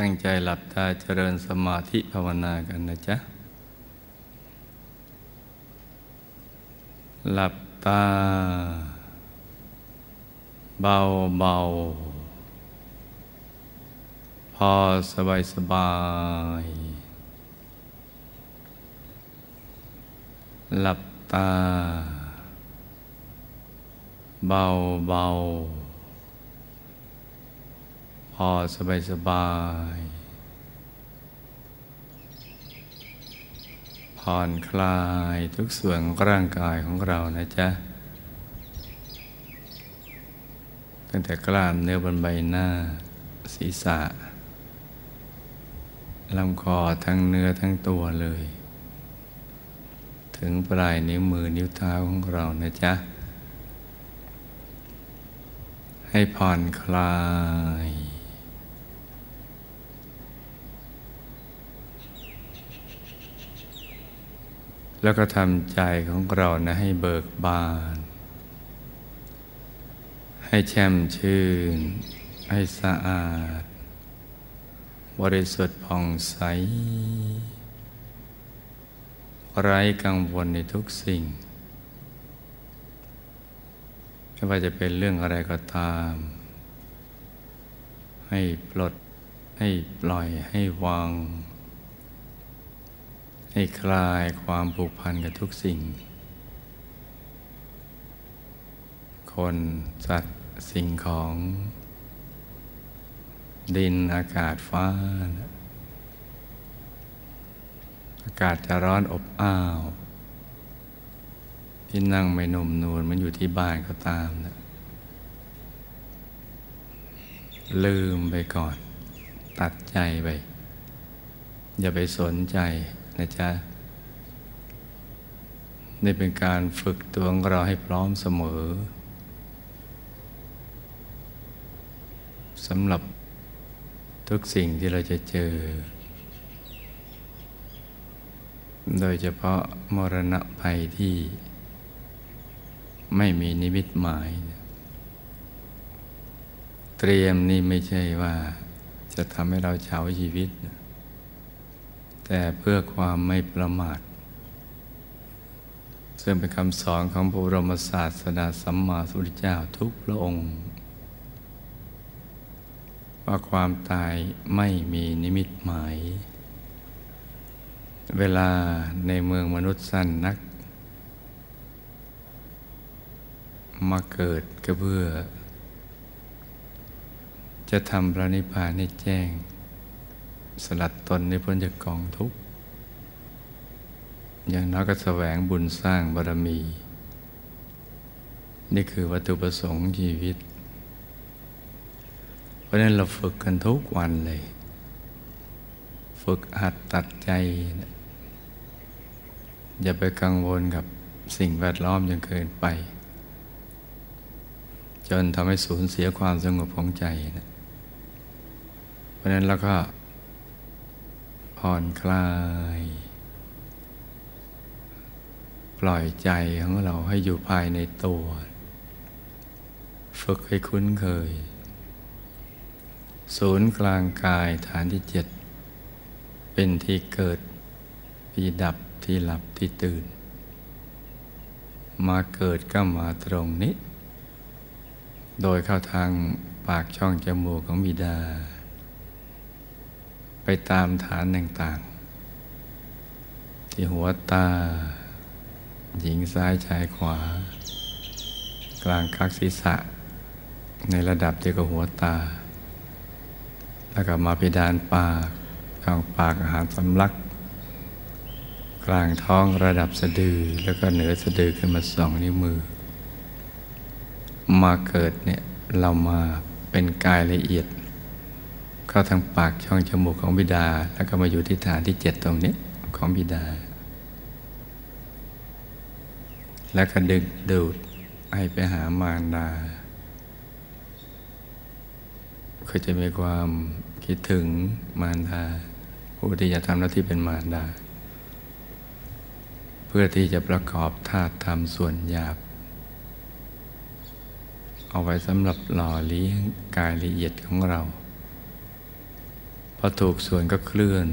ตั้งใจหลับตาเจริญสมาธิภาวนากันนะจ๊ะ หลับตา เบาเบาพอสบายสบาย หลับตา เบาเบา พอสบายสบาย ผ่อนคลายทุกส่วนของร่างกายของเรานะจ๊ะ ตั้งแต่กล้ามเนื้อบนใบหน้า ศีรษะลำคอทั้งเนื้อทั้งตัวเลย ถึงปลายนิ้วมือนิ้วเท้าของเรานะจ๊ะ ให้ผ่อนคลาย แล้วก็ทำใจของเรานะให้เบิกบาน ให้แช่มชื่น ให้สะอาด บริสุทธิ์ผ่องใส ไร้กังวลในทุกสิ่ง ไม่ว่าจะเป็นเรื่องอะไรก็ตาม ให้ปลดให้ปล่อยให้วาง ให้คลายความผูกพันกับทุกสิ่ง คนสัตว์สิ่งของ ดินอากาศฟ้า อากาศจะร้อนอบอ้าว ที่นั่งไม่นุ่มนูนมันอยู่ที่บ้านก็ตามนะลืมไปก่อน ตัดใจไป อย่าไปสนใจ นะจ๊ะนี่เป็นการฝึกตัวของเราให้พร้อมเสมอสำหรับทุกสิ่งที่เราจะเจอ โดยเฉพาะมรณะภัยที่ไม่มีนิมิตหมาย เตรียมนี่ไม่ใช่ว่าจะทำให้เราเฉาชีวิตนะ แต่เพื่อความไม่ประมาท ซึ่งเป็นคำสอนของพระบรมศาสดาสัมมาสัมพุทธเจ้าทุกพระองค์ ว่าความตายไม่มีนิมิตหมาย เวลาในเมืองมนุษย์สั้นนัก มาเกิดก็เพื่อ จะทำพระนิพพานให้แจ้ง สลัดตนในพ้นจากกองทุกข์อย่างน้อยก็แสวงบุญสร้างบารมี นี่คือวัตถุประสงค์ชีวิต เพราะนั้นเราฝึกกันทุกวันเลย ฝึกหัดตัดใจ อย่าไปกังวลกับสิ่งแวดล้อมจนเกินไป จนทำให้สูญเสียความสงบของใจนะเพราะนั้นเราก็ ผ่อนคลาย ปล่อยใจของเราให้อยู่ภายในตัว ฝึกให้คุ้นเคย ศูนย์กลางกายฐานที่เจ็ด เป็นที่เกิดที่ดับที่หลับที่ตื่น มาเกิดก็มาตรงนี้ โดยเข้าทางปากช่องจมูกของบิดา ไปตามฐานต่างๆ ที่หัวตา หญิงซ้ายชายขวา กลางคักศีรษะ ในระดับเดียวกับหัวตา แล้วก็มาพิดานปากกลางปากอาหารสำลัก กลางท้องระดับสะดือแล้วก็เหนือสะดือขึ้นมาสองนิ้วมือ มาเกิดเนี่ยเรามาเป็นกายละเอียด เข้าทางปากช่องจมูกของบิดา แล้วก็มาอยู่ที่ฐานที่เจ็ดตรงนี้ของบิดา แล้วก็ดึงดูดให้ไปหามารดาก็จะมีความคิดถึงมารดาผู้ที่จะทำหน้าที่เป็นมารดา เพื่อที่จะประกอบธาตุธรรมส่วนหยาบ เอาไว้สำหรับหล่อเลี้ยงกายละเอียดของเรา อถูกส่วนก็เคลื่อน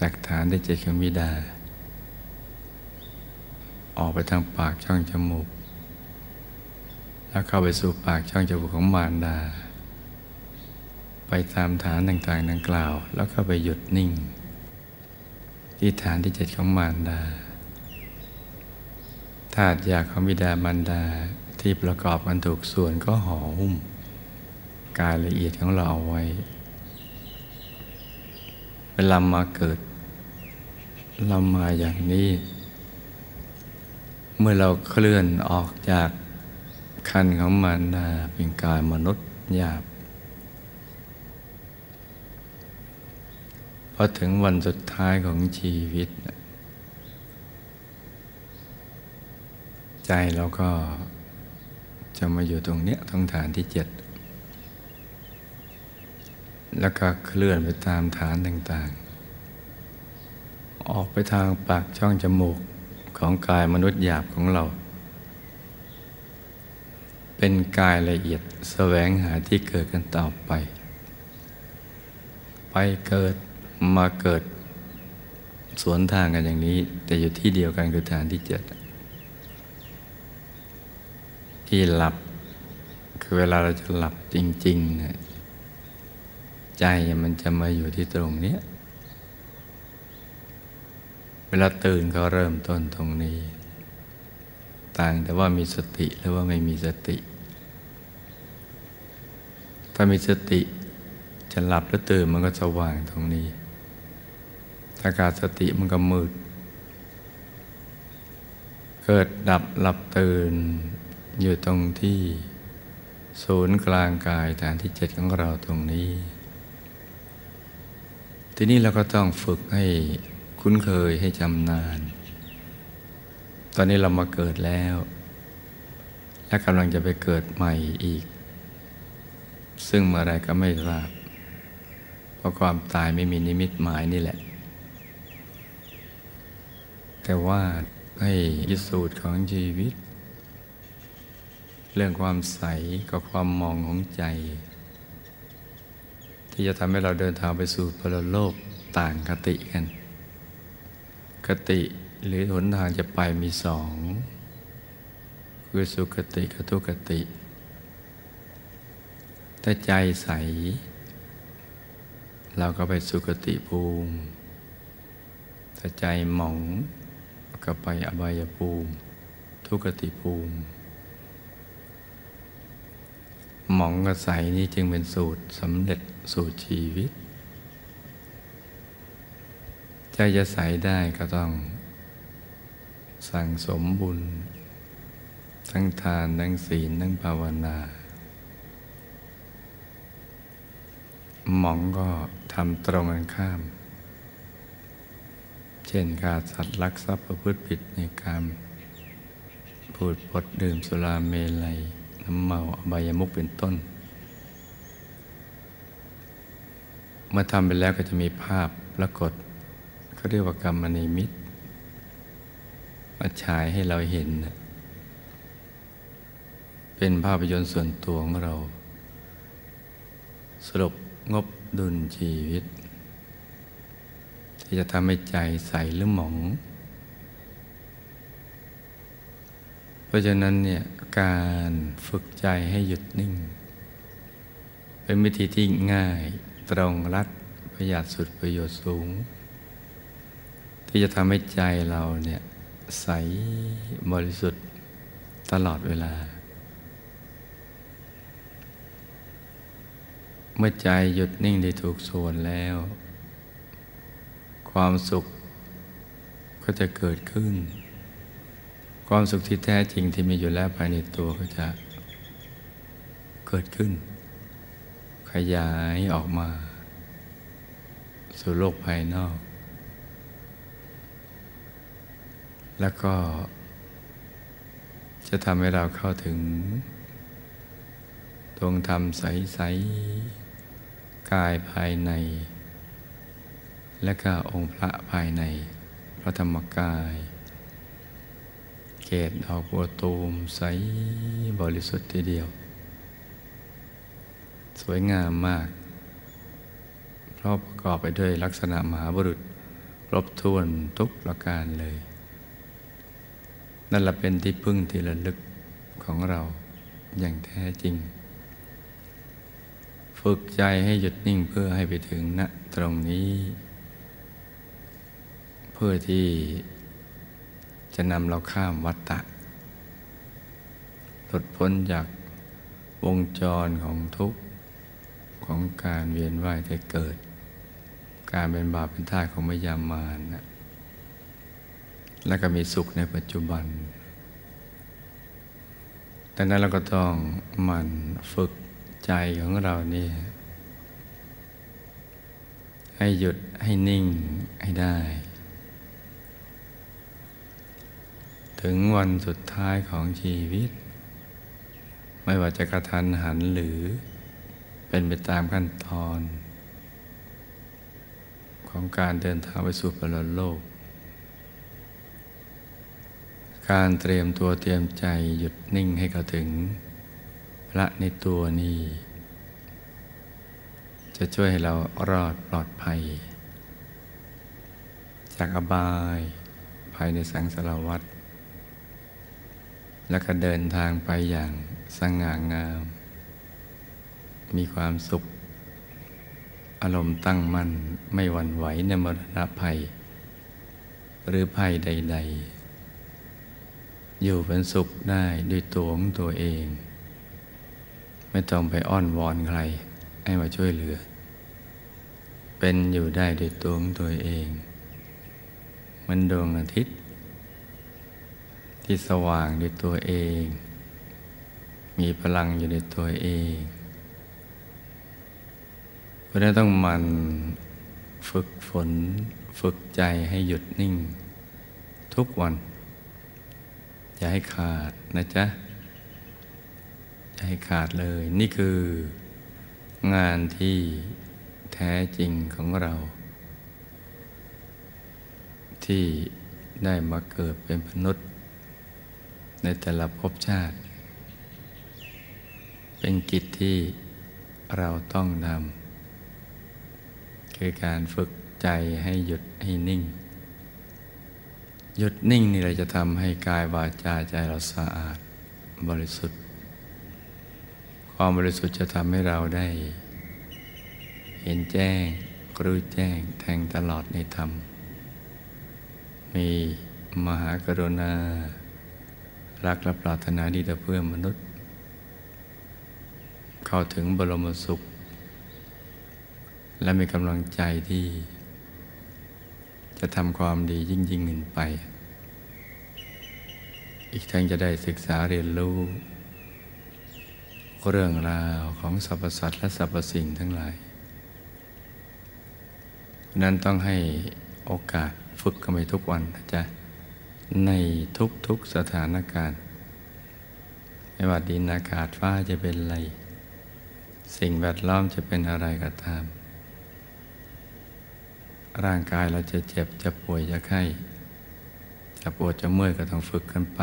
จากฐานที่เจ็ดของบิดา ออกไปทางปากช่องจมูก แล้วเข้าไปสู่ปากช่องจมูกของมารดา ไปตามฐานต่างๆดังกล่าว แล้วก็ไปหยุดนิ่ง ที่ฐานที่เจ็ดของมารดาธาตุยาของบิดามารดาที่ประกอบกันถูกส่วนก็ห่อหุ้ม กายละเอียดของเราเอาไว้ เวลามาเกิด เรามาอย่างนี้ เมื่อเราเคลื่อนออกจากคันของมารดาเป็นกายมนุษย์หยาบพอถึงวันสุดท้ายของชีวิต ใจเราก็จะมาอยู่ตรงเนี้ยตรงฐานที่เจ็ด แล้วก็เคลื่อนไปตามฐานต่างๆ ออกไปทางปากช่องจมูกของกายมนุษย์หยาบของเรา เป็นกายละเอียดแสวงหาที่เกิดกันต่อไป ไปเกิดมาเกิด สวนทางกันอย่างนี้ แต่อยู่ที่เดียวกันคือฐานที่เจ็ดที่หลับคือเวลาเราจะหลับจริงๆเนี่ย ใจมันจะมาอยู่ที่ตรงนี้ เวลาตื่นก็เริ่มต้นตรงนี้ ต่างแต่ว่ามีสติหรือว่าไม่มีสติ ถ้ามีสติจะหลับแล้วตื่นมันก็สว่างตรงนี้ ถ้าขาดสติมันก็มืด เกิดดับหลับตื่นอยู่ตรงที่ศูนย์กลางกายฐานที่เจ็ดของเราตรงนี้ ทีนี้เราก็ต้องฝึกให้คุ้นเคยให้จำนาน ตอนนี้เรามาเกิดแล้ว และกำลังจะไปเกิดใหม่อีก ซึ่งเมื่อไรก็ไม่ทราบ เพราะความตายไม่มีนิมิตหมายนี่แหละ แต่ว่าให้ยิสูตรของชีวิต เรื่องความใสกับความมองของใจ ที่จะทำให้เราเดินทางไปสู่พลโลกต่างคติกัน คติหรือหนทางจะไปมีสอง คือสุคติกับทุกติ ถ้าใจใส เราก็ไปสุคติภูมิ ถ้าใจหมองก็ไปอบายภูมิ ทุกติภูมิ หมองกระใสนี้จึงเป็นสูตรสำเร็จสูตรชีวิตใจจะใสได้ก็ต้อง สั่งสมบุญ ทั้งทาน ทั้งศีล ทั้งภาวนา หมองก็ทำตรงกันข้าม เช่นการสัตว์ลักทรัพย์ประพฤติผิดในกรรมพูดปดดื่มสุราเมลัย น้ำเมาอบายมุกเป็นต้น เมื่อทำไปแล้วก็จะมีภาพปรากฏเขาเรียกว่ากรรมนิมิตมาฉายให้เราเห็น เป็นภาพยนตร์ส่วนตัวของเรา สรุปงบดุลชีวิต ที่จะทำให้ใจใสหรือหมอง เพราะฉะนั้นเนี่ยการฝึกใจให้หยุดนิ่ง เป็นวิธีที่ง่ายตรงรัดประหยัดสุดประโยชน์สูง ที่จะทำให้ใจเราเนี่ยใสบริสุทธิ์ตลอดเวลา เมื่อใจหยุดนิ่งได้ถูกส่วนแล้ว ความสุขก็จะเกิดขึ้น ความสุขที่แท้จริงที่มีอยู่แล้วภายในตัวก็จะเกิดขึ้น ขยายออกมา สู่โลกภายนอก แล้วก็ จะทำให้เราเข้าถึงดวงธรรมใส ๆ กายภายใน และก็องค์พระภายในพระธรรมกาย เกตดอกบัวตูมใสบริสุทธิ์ทีเดียว สวยงามมาก เพราะประกอบไปด้วยลักษณะมหาบุรุษครบถ้วนทุกประการเลย นั่นแหละเป็นที่พึ่งที่ระลึกของเราอย่างแท้จริง ฝึกใจให้หยุดนิ่งเพื่อให้ไปถึงณตรงนี้ เพื่อที่ จะนำเราข้ามวัฏฏะหลุดพ้นจากวงจรของทุกข์ของการเวียนว่ายแต่เกิด การเป็นบาปเป็นท่าของมยามานนะแล้วก็มีสุขในปัจจุบันดังนั้นเราก็ต้องหมั่นฝึกใจของเรานี่ให้หยุดให้นิ่งให้ได้ ถึงวันสุดท้ายของชีวิต ไม่ว่าจะกระทันหันหรือเป็นไปตามขั้นตอน ของการเดินทางไปสู่ปรโลก การเตรียมตัวเตรียมใจหยุดนิ่งให้เขาถึง พระในตัวนี้ จะช่วยให้เรารอดปลอดภัย จากอบายภายในสังสารวัฏ และก็เดินทางไปอย่างสง่างาม มีความสุข อารมณ์ตั้งมั่นไม่หวั่นไหวในมรณะภัย หรือภัยใด ๆ อยู่เป็นสุขได้ด้วยตัวของตัวเอง ไม่ต้องไปอ้อนวอนใคร ให้มาช่วยเหลือ เป็นอยู่ได้ด้วยตัวของตัวเอง มันดวงอาทิตย์ ที่สว่างด้วยตัวเอง มีพลังอยู่ในตัวเองเพราะนั้นต้องมันฝึกฝนฝึกใจให้หยุดนิ่ง ทุกวัน อย่าให้ขาดนะจ๊ะ อย่าให้ขาดเลย นี่คืองานที่แท้จริงของเรา ที่ได้มาเกิดเป็นมนุษย์ ในแต่ละภพชาติ เป็นกิจที่เราต้องทำคือการฝึกใจให้หยุดให้นิ่ง หยุดนิ่งนี่เราจะทำให้กายวาจาใจเราสะอาดบริสุทธิ์ ความบริสุทธิ์จะทำให้เราได้ เห็นแจ้งรู้แจ้งแทงตลอดในธรรม มีมหากรุณา รักและปรารถนาดีต่อเพื่อนมนุษย์ เข้าถึงบรมสุข และมีกำลังใจที่ จะทำความดียิ่งยิ่งขึ้นไป อีกทั้งจะได้ศึกษาเรียนรู้ เรื่องราวของสรรพสัตว์และสรรพสิ่งทั้งหลาย นั้นต้องให้โอกาสฝึกกันไปทุกวันนะจ๊ะ ในทุกๆสถานการณ์ ไม่ว่าดินอากาศฟ้าจะเป็นอะไร สิ่งแวดล้อมจะเป็นอะไรก็ตาม ร่างกายเราจะเจ็บจะป่วยจะไข้จะปวดจะเมื่อยก็ต้องฝึกกันไป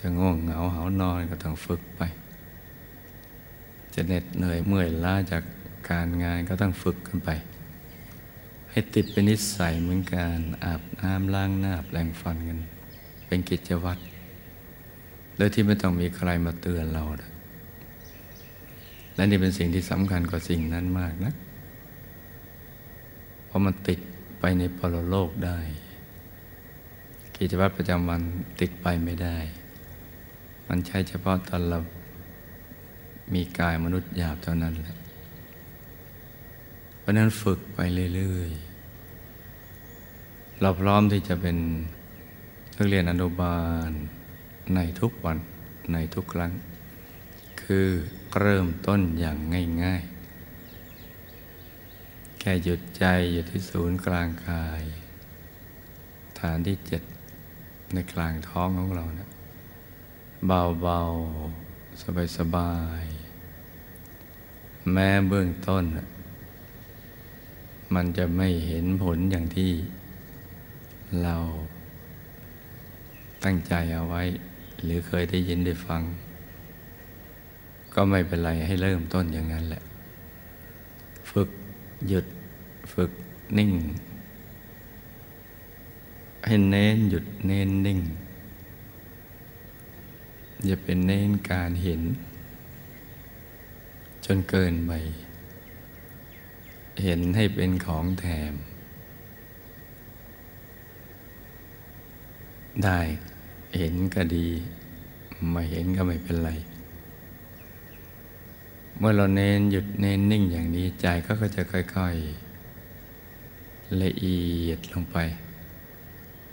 จะง่วงเหงาเหานอนก็ต้องฝึกไป จะเหน็ดเหนื่อยเมื่อยล้าจากการงานก็ต้องฝึกกันไป ให้ติดเป็นนิสัยเหมือนการอาบน้ำล้างหน้าแปรงฟันกัน เป็นกิจวัตรโดยที่ไม่ต้องมีใครมาเตือนเรา และนี่เป็นสิ่งที่สำคัญกว่าสิ่งนั้นมากนะ เพราะมันติดไปในปรโลกได้ กิจวัตรประจำวันติดไปไม่ได้ มันใช้เฉพาะตอนเรามีกายมนุษย์หยาบเท่านั้นแหละ ราะนั้นฝึกไปเรื่อยๆ เราพร้อมที่จะเป็นนักเรียนอนุบาลในทุกวันในทุกครั้ง คือเริ่มต้นอย่างง่ายๆ แค่หยุดใจอยู่ที่ศูนย์กลางกาย ฐานที่เจ็ดในกลางท้องของเราเนะเบาๆ สบายๆ แม้เบื้องต้น มันจะไม่เห็นผลอย่างที่เราตั้งใจเอาไว้ หรือเคยได้ยินได้ฟัง ก็ไม่เป็นไรให้เริ่มต้นอย่างนั้นแหละ ฝึกหยุดฝึกนิ่ง ให้เน้นหยุดเน้นนิ่ง อย่าเป็นเน้นการเห็น จนเกินไป เห็นให้เป็นของแถม ได้เห็นก็ดี ไม่เห็นก็ไม่เป็นไร เมื่อเราเน้นหยุดเน้นนิ่งอย่างนี้ใจก็จะค่อยๆ ละเอียดลงไป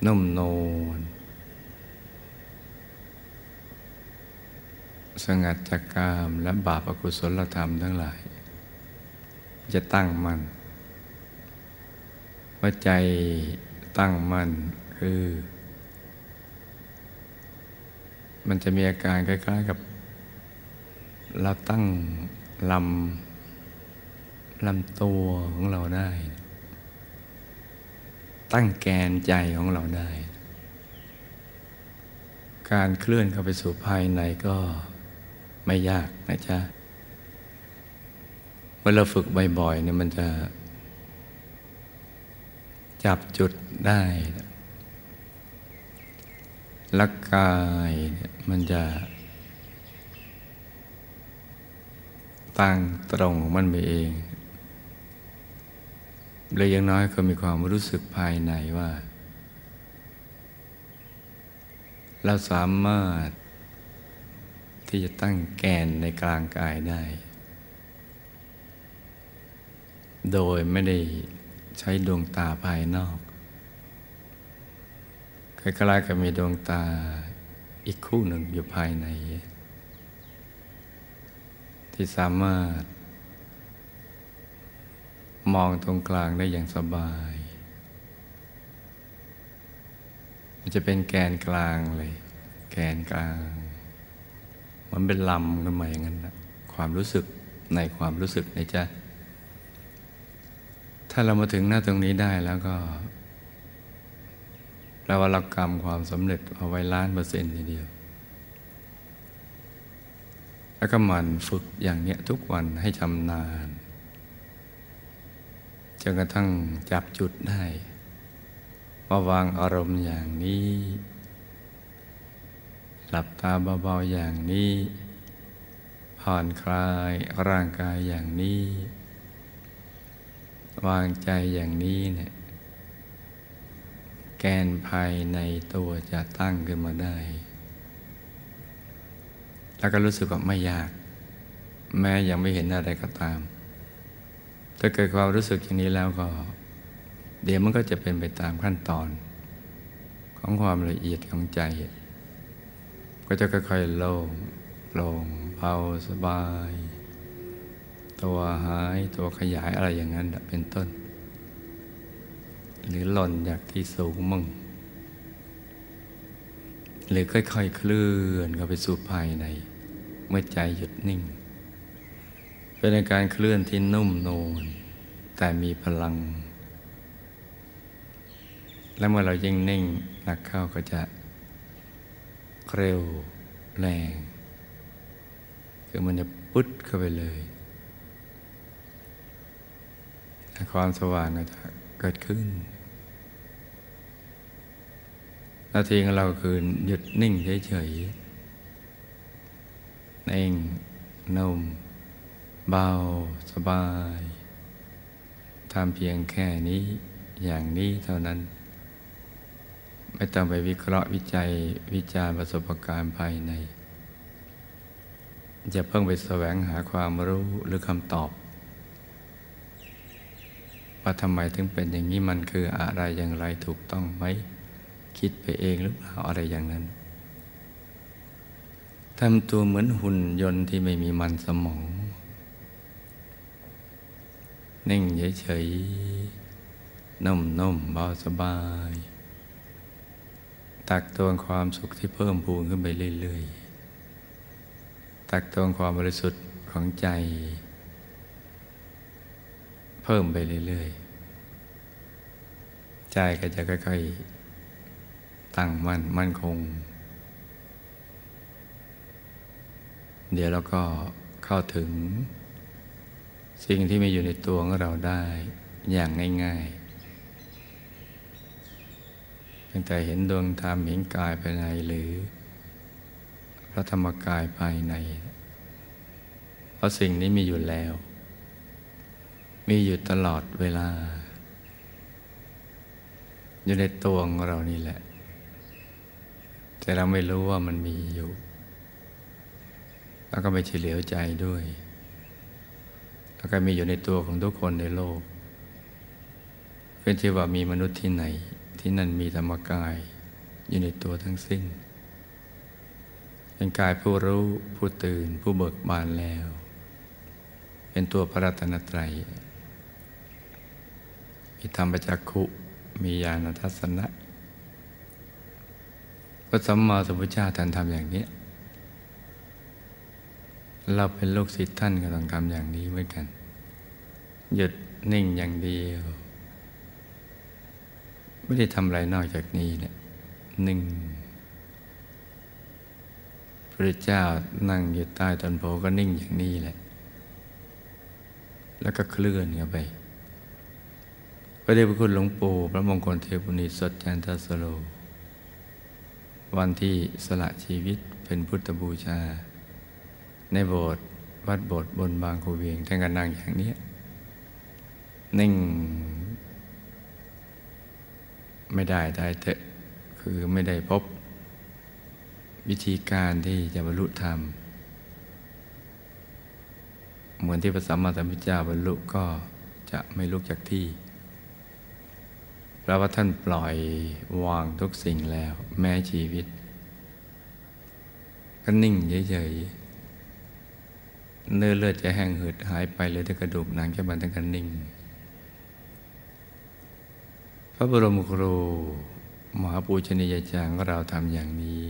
นุ่มนวลสงัดจากกามและบาปอกุศลธรรมทั้งหลาย จะตั้งมัน่นว่าใจตั้งมั่นคือ มันจะมีอาการคล้ายๆกับ เราตั้งลำลำตัวของเราได้ ตั้งแกนใจของเราได้ การเคลื่อนเข้าไปสู่ภายในก็ไม่ยากนะจ๊ะ มื่อเราฝึกบ่อยๆเนี่ยมันจะ จับจุดได้ลักกายเนี่ยมันจะ ตั้งตรงมันไปเองเลยยังน้อยก็มีความรู้สึกภายในว่า เราสามารถที่จะตั้งแกนในกลางกายได้ โดยไม่ได้ใช้ดวงตาภายนอกคล้ายๆกับมีดวงตาอีกคู่หนึ่งอยู่ภายใน ที่สามารถ มองตรงกลางได้อย่างสบาย มันจะเป็นแกนกลางเลย แกนกลาง มันเป็นลำขึ้นมาอย่างนั้นนะความรู้สึกในความรู้สึกในใจ ถ้าเรามาถึงหน้าตรงนี้ได้แล้วก็แปลว่าเรากรรมความสำเร็จเอาไว้ล้านเปอร์เซ็นต์ทีเดียว แล้วก็มันฝึกอย่างเนี้ยทุกวันให้ชำนาญจนกระทั่งจับจุดได้ว่าวางอารมณ์อย่างนี้ หลับตาเบาๆอย่างนี้ ผ่อนคลายร่างกายอย่างนี้ วางใจอย่างนี้เนี่ย แกนภายในตัวจะตั้งขึ้นมาได้ แล้วก็รู้สึกว่าไม่ยาก แม้ยังไม่เห็นอะไรก็ตาม ถ้าเกิดความรู้สึกอย่างนี้แล้วก็ เดี๋ยวมันก็จะเป็นไปตามขั้นตอน ของความละเอียดของใจ ก็จะค่อยๆโล่งโปร่งเบาสบาย ตัวหายตัวขยายอะไรอย่างนั้นเป็นต้น หรือหล่นจากที่สูงมั่งหรือค่อยๆเคลื่อนเข้าไปสู่ภายใน เมื่อใจหยุดนิ่ง เป็นการเคลื่อนที่นุ่มนูนแต่มีพลัง และเมื่อเรายิ่งนิ่งหนักเข้าก็จะเร็วแรง คือมันจะปุ๊ดเข้าไปเลย ความสว่างก็จะเกิดขึ้นนาทีของเราคือหยุดนิ่งเฉยๆเองนุ่มเบาสบายทำเพียงแค่นี้อย่างนี้เท่านั้น ไม่ต้องไปวิเคราะห์วิจัยวิจารประสบการณ์ภายใน จะเพิ่งไปแสวงหาความรู้หรือคำตอบ ว่าทำไมถึงเป็นอย่างนี้มันคืออะไรอย่างไรถูกต้องไหมคิดไปเองหรือเปล่าอะไรอย่างนั้นทำตัวเหมือนหุ่นยนต์ที่ไม่มีมันสมองนิ่งเฉยๆนุ่มๆเบาสบาย ตักตวงความสุขที่เพิ่มพูนขึ้นไปเรื่อยๆ ตักตวงความบริสุทธิ์ของใจ เพิ่มไปเรื่อยๆ ใจก็จะค่อยๆ ตั้งมั่นมั่นคง เดี๋ยวเราก็เข้าถึง สิ่งที่มีอยู่ในตัวของเราได้อย่างง่ายๆ ตั้งแต่เห็นดวงธรรมเห็นกายภายในหรือ พระธรรมกายภายใน เพราะสิ่งนี้มีอยู่แล้ว มีอยู่ตลอดเวลา อยู่ในตัวของเรานี่แหละ แต่เราไม่รู้ว่ามันมีอยู่ แล้วก็ไม่เฉลียวใจด้วย แล้วก็มีอยู่ในตัวของทุกคนในโลก เป็นที่ว่ามีมนุษย์ที่ไหน ที่นั่นมีธรรมกาย อยู่ในตัวทั้งสิ้นเป็นกายผู้รู้ผู้ตื่นผู้เบิกบานแล้ว เป็นตัวพระรัตนตรัย มีธรรมจักขุ มีญาณทัศนะ พระสัมมาสัมพุทธเจ้าท่านทำอย่างนี้ เราเป็นลูกศิษย์ท่านก็ต้องทำอย่างนี้เหมือนกัน หยุดนิ่งอย่างเดียว ไม่ได้ทำอะไรนอกจากนี้เนี่ยหนึ่งพระเจ้านั่งอยู่ใต้ต้นโพก็นิ่งอย่างนี้แหละ แล้วก็เคลื่อนเข้าไป พระเดชพระคุณหลวงปู่พระมงคลเทพุนิสดจันทสโล วันที่สละชีวิตเป็นพุทธบูชา ในโบสถ์วัดโบสถ์บนบางคูเวียงท่านก็นั่งอย่างนี้นิ่ง ไม่ได้ได้เถอะคือไม่ได้พบ วิธีการที่จะบรรลุธรรม เหมือนที่พระสัมมาสัมพุทธเจ้าบรรลุก็จะไม่ลุกจากที่ เพราะว่าท่านปล่อยวางทุกสิ่งแล้ว แม้ชีวิต ก็นิ่งเฉยๆเนื้อเลือดจะแห้งหืดหายไปเลยแต่กระดูกหนังแค่บันทั้งกันนิ่ง พระบรมครูมหาปูชนียาจารย์เราทำอย่างนี้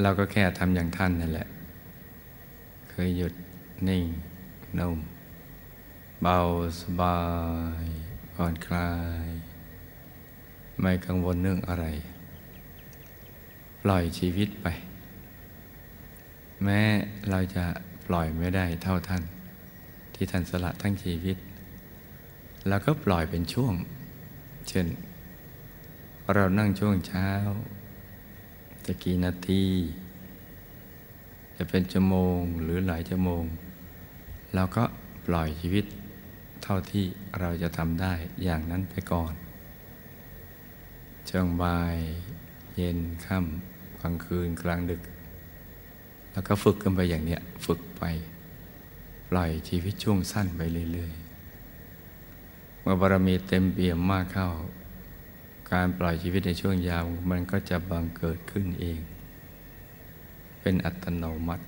เราก็แค่ทำอย่างท่านนั่นแหละ เคยหยุดนิ่งนุ่มเบาสบาย ผ่อนคลาย ไม่กังวลเรื่องอะไร ปล่อยชีวิตไป แม้เราจะปล่อยไม่ได้เท่าท่าน ที่ท่านสละทั้งชีวิต แล้วก็ปล่อยเป็นช่วง เช่น เรานั่งช่วงเช้าจะกี่นาทีจะเป็นชั่วโมงหรือหลายชั่วโมง เราก็ปล่อยชีวิต เท่าที่เราจะทำได้อย่างนั้นไปก่อนช่วงบ่าย เย็นค่ำกลางคืนกลางดึก แล้วก็ฝึกกันไปอย่างเนี้ยฝึกไป ปล่อยชีวิตช่วงสั้นไปเรื่อยๆเมื่อบารมีเต็มเปี่ยมมากเข้า การปล่อยชีวิตในช่วงยาวมันก็จะบังเกิดขึ้นเอง เป็นอัตโนมัติ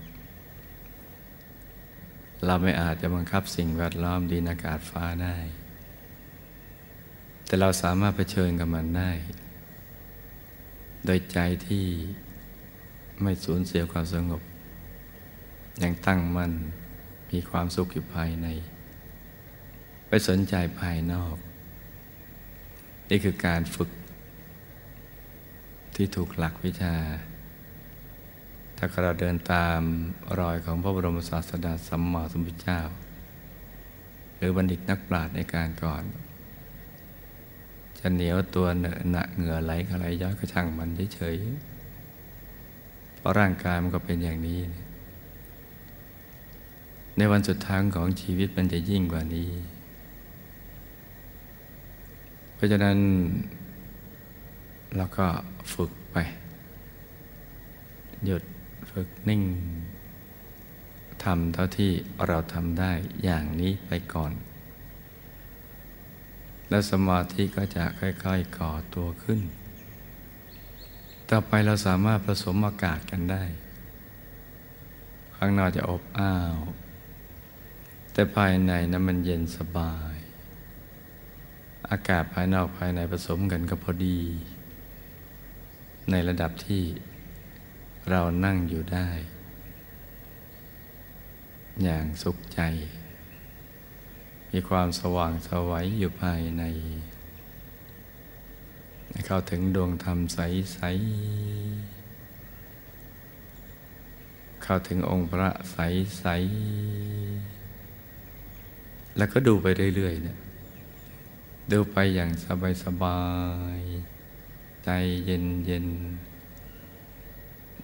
เราไม่อาจจะบังคับสิ่งแวดล้อมดินอากาศฟ้าได้ แต่เราสามารถเผชิญกับมันได้ โดยใจที่ไม่สูญเสียความสงบ ยังตั้งมั่นมีความสุขอยู่ภายใน ไปสนใจภายนอก นี่คือการฝึกที่ถูกหลักวิชา ถ้าเราเดินตามรอยของพระบรมศาสดาสัมมาสัมพุทธเจ้า หรือบัณฑิตนักปราชญ์ในการก่อน จะเหนียวตัวเหนอะหนะเหงื่อไหลอะไรย้อยก็ช่างมันเฉยๆเพราะร่างกายมันก็เป็นอย่างนี้ ในวันสุดท้ายของชีวิตมันจะยิ่งกว่านี้ เพราะฉะนั้นเราก็ฝึกไป หยุด ฝึกนิ่งทำเท่าที่เราทำได้อย่างนี้ไปก่อน แล้วสมาธิก็จะค่อยๆก่อตัวขึ้น ต่อไปเราสามารถผสมอากาศกันได้ ข้างนอกจะอบอ้าว แต่ภายในนั้นมันเย็นสบาย อากาศภายนอกภายในผสมกันก็พอดี ในระดับที่ เรานั่งอยู่ได้ อย่างสุขใจ มีความสว่างสวัยอยู่ภายใน เข้าถึงดวงธรรมใส ๆ เข้าถึงองค์พระใส ๆ แล้วก็ดูไปเรื่อยๆเนี่ยดูไปอย่างสบาย ๆ ใจเย็น ๆ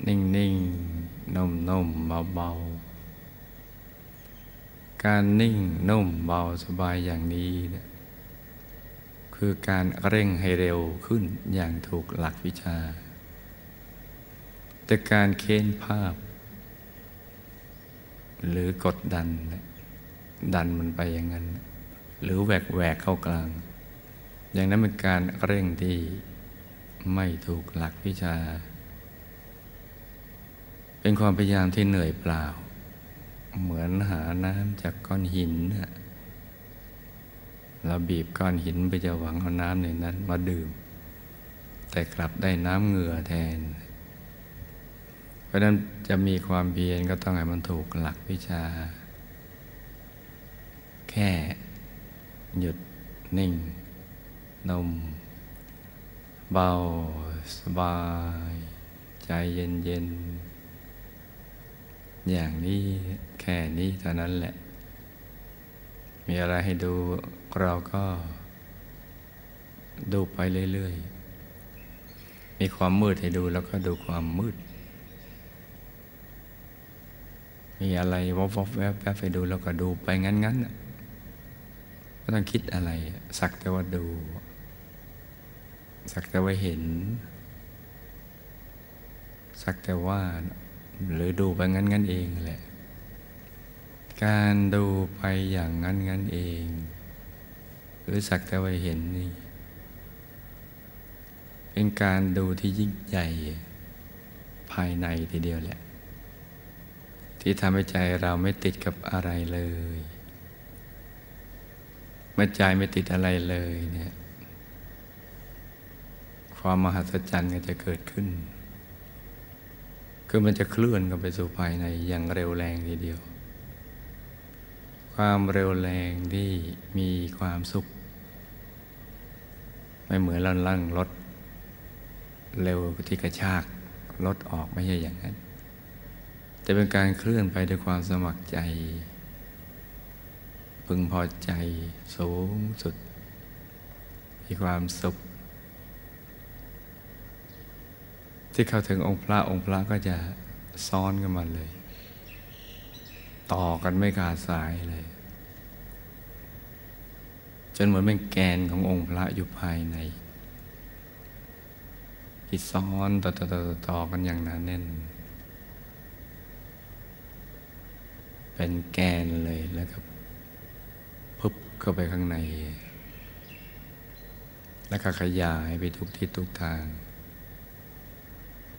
นิ่งๆนุ่มๆเบาๆการนิ่งนุ่มเบาสบายอย่างนี้เนี่ยคือการเร่งให้เร็วขึ้นอย่างถูกหลักวิชา แต่การเค้นภาพ หรือกดดัน ดันมันไปอย่างนั้น หรือแหวกแหวกเข้ากลาง อย่างนั้นเป็นการเร่งที่ไม่ถูกหลักวิชา เป็นความพยายามที่เหนื่อยเปล่า เหมือนหาน้ำจากก้อนหินเราบีบก้อนหินไปจะหวังเอาน้ำในนั้นมาดื่ม แต่กลับได้น้ำเหงื่อแทน เพราะนั้นจะมีความเพียรก็ต้องให้มันถูกหลักวิชา แค่หยุดนิ่ง นม เบา สบาย ใจเย็นเย็น อย่างนี้แค่นี้เท่านั้นแหละ มีอะไรให้ดูเราก็ดูไปเรื่อยๆ มีความมืดให้ดูแล้วก็ดูความมืด มีอะไรวบวบแวบแวบไปดูแล้วก็ดูไปงั้นๆไม่ต้องคิดอะไร สักแต่ว่าดู สักแต่ว่าเห็น สักแต่ว่า หรือดูไปงั้นๆเองแหละ การดูไปอย่างงั้นๆเอง หรือสักแต่ว่าเห็นนี่ เป็นการดูที่ยิ่งใหญ่ ภายในทีเดียวแหละ ที่ทำให้ใจเราไม่ติดกับอะไรเลยเมื่อใจไม่ติดอะไรเลยเนี่ย ความมหัศจรรย์ก็จะเกิดขึ้น คือมันจะเคลื่อนกันไปสู่ภายในอย่างเร็วแรงทีเดียว ความเร็วแรงที่มีความสุข ไม่เหมือนเราลั่งรถเร็วที่กระชากรถออกไม่ใช่อย่างนั้นจะเป็นการเคลื่อนไปด้วยความสมัครใจ พึงพอใจสูงสุด มีความสุข ที่เข้าถึงองค์พระองค์พระก็จะซ้อนกันมาเลย ต่อกันไม่ขาดสายเลย จนเหมือนเป็นแกนขององค์พระอยู่ภายในที่ซ้อนต่อต่อต่อต่อกันอย่างหนาแน่น เป็นแกนเลยแล้วก็พุบเข้าไปข้างใน แล้วก็ขยายไปทุกทิศทุกทาง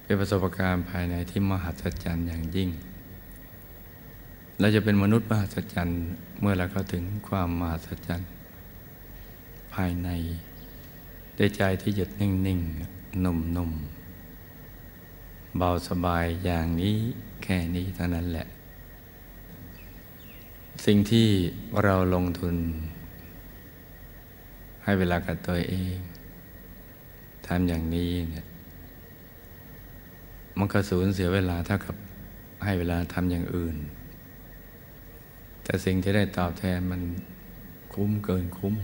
เป็นประสบการณ์ภายในที่มหัศจรรย์อย่างยิ่ง เราจะเป็นมนุษย์มหัศจรรย์เมื่อเราเข้าถึงความมหัศจรรย์ภายในด้วยใจที่หยุดนิ่งๆนุ่มๆเบาสบายอย่างนี้แค่นี้เท่านั้นแหละ สิ่งที่เราลงทุน ให้เวลากับตัวเองทำอย่างนี้เนี่ย มันก็สูญเสียเวลาเท่ากับให้เวลาทำอย่างอื่น แต่สิ่งที่ได้ตอบแทนมันคุ้มเกินคุ้ม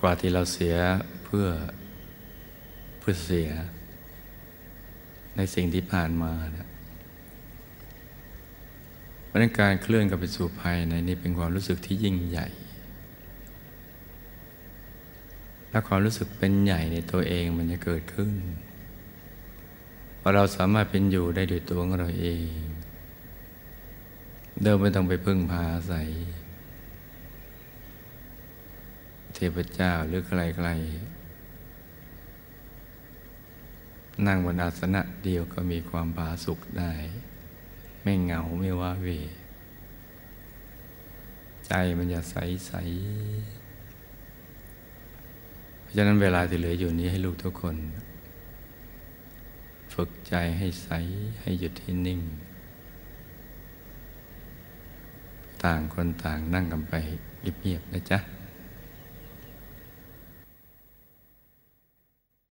กว่าที่เราเสียเพื่อเพื่อเสีย ในสิ่งที่ผ่านมานะเพราะนั้นการเคลื่อนกับไปสู่ภายในนี้เป็นความรู้สึกที่ยิ่งใหญ่และความรู้สึกเป็นใหญ่ในตัวเองมันจะเกิดขึ้น เราสามารถเป็นอยู่ได้ด้วยตัวของเราเอง เดิมไม่ต้องไปพึ่งพาอาศัยทพเจ้าหรือใครๆ นั่งบนอาสนะเดียวก็มีความผาสุขได้ ไม่เหงาไม่ว้าเว ใจมันจะใสใสเพราะฉะนั้นเวลาที่เหลืออยู่นี้ให้ลูกทุกคน ฝึกใจให้ใสให้หยุดให้นิ่ง ต่างคนต่างนั่งกันไปเงียบๆนะจ๊ะ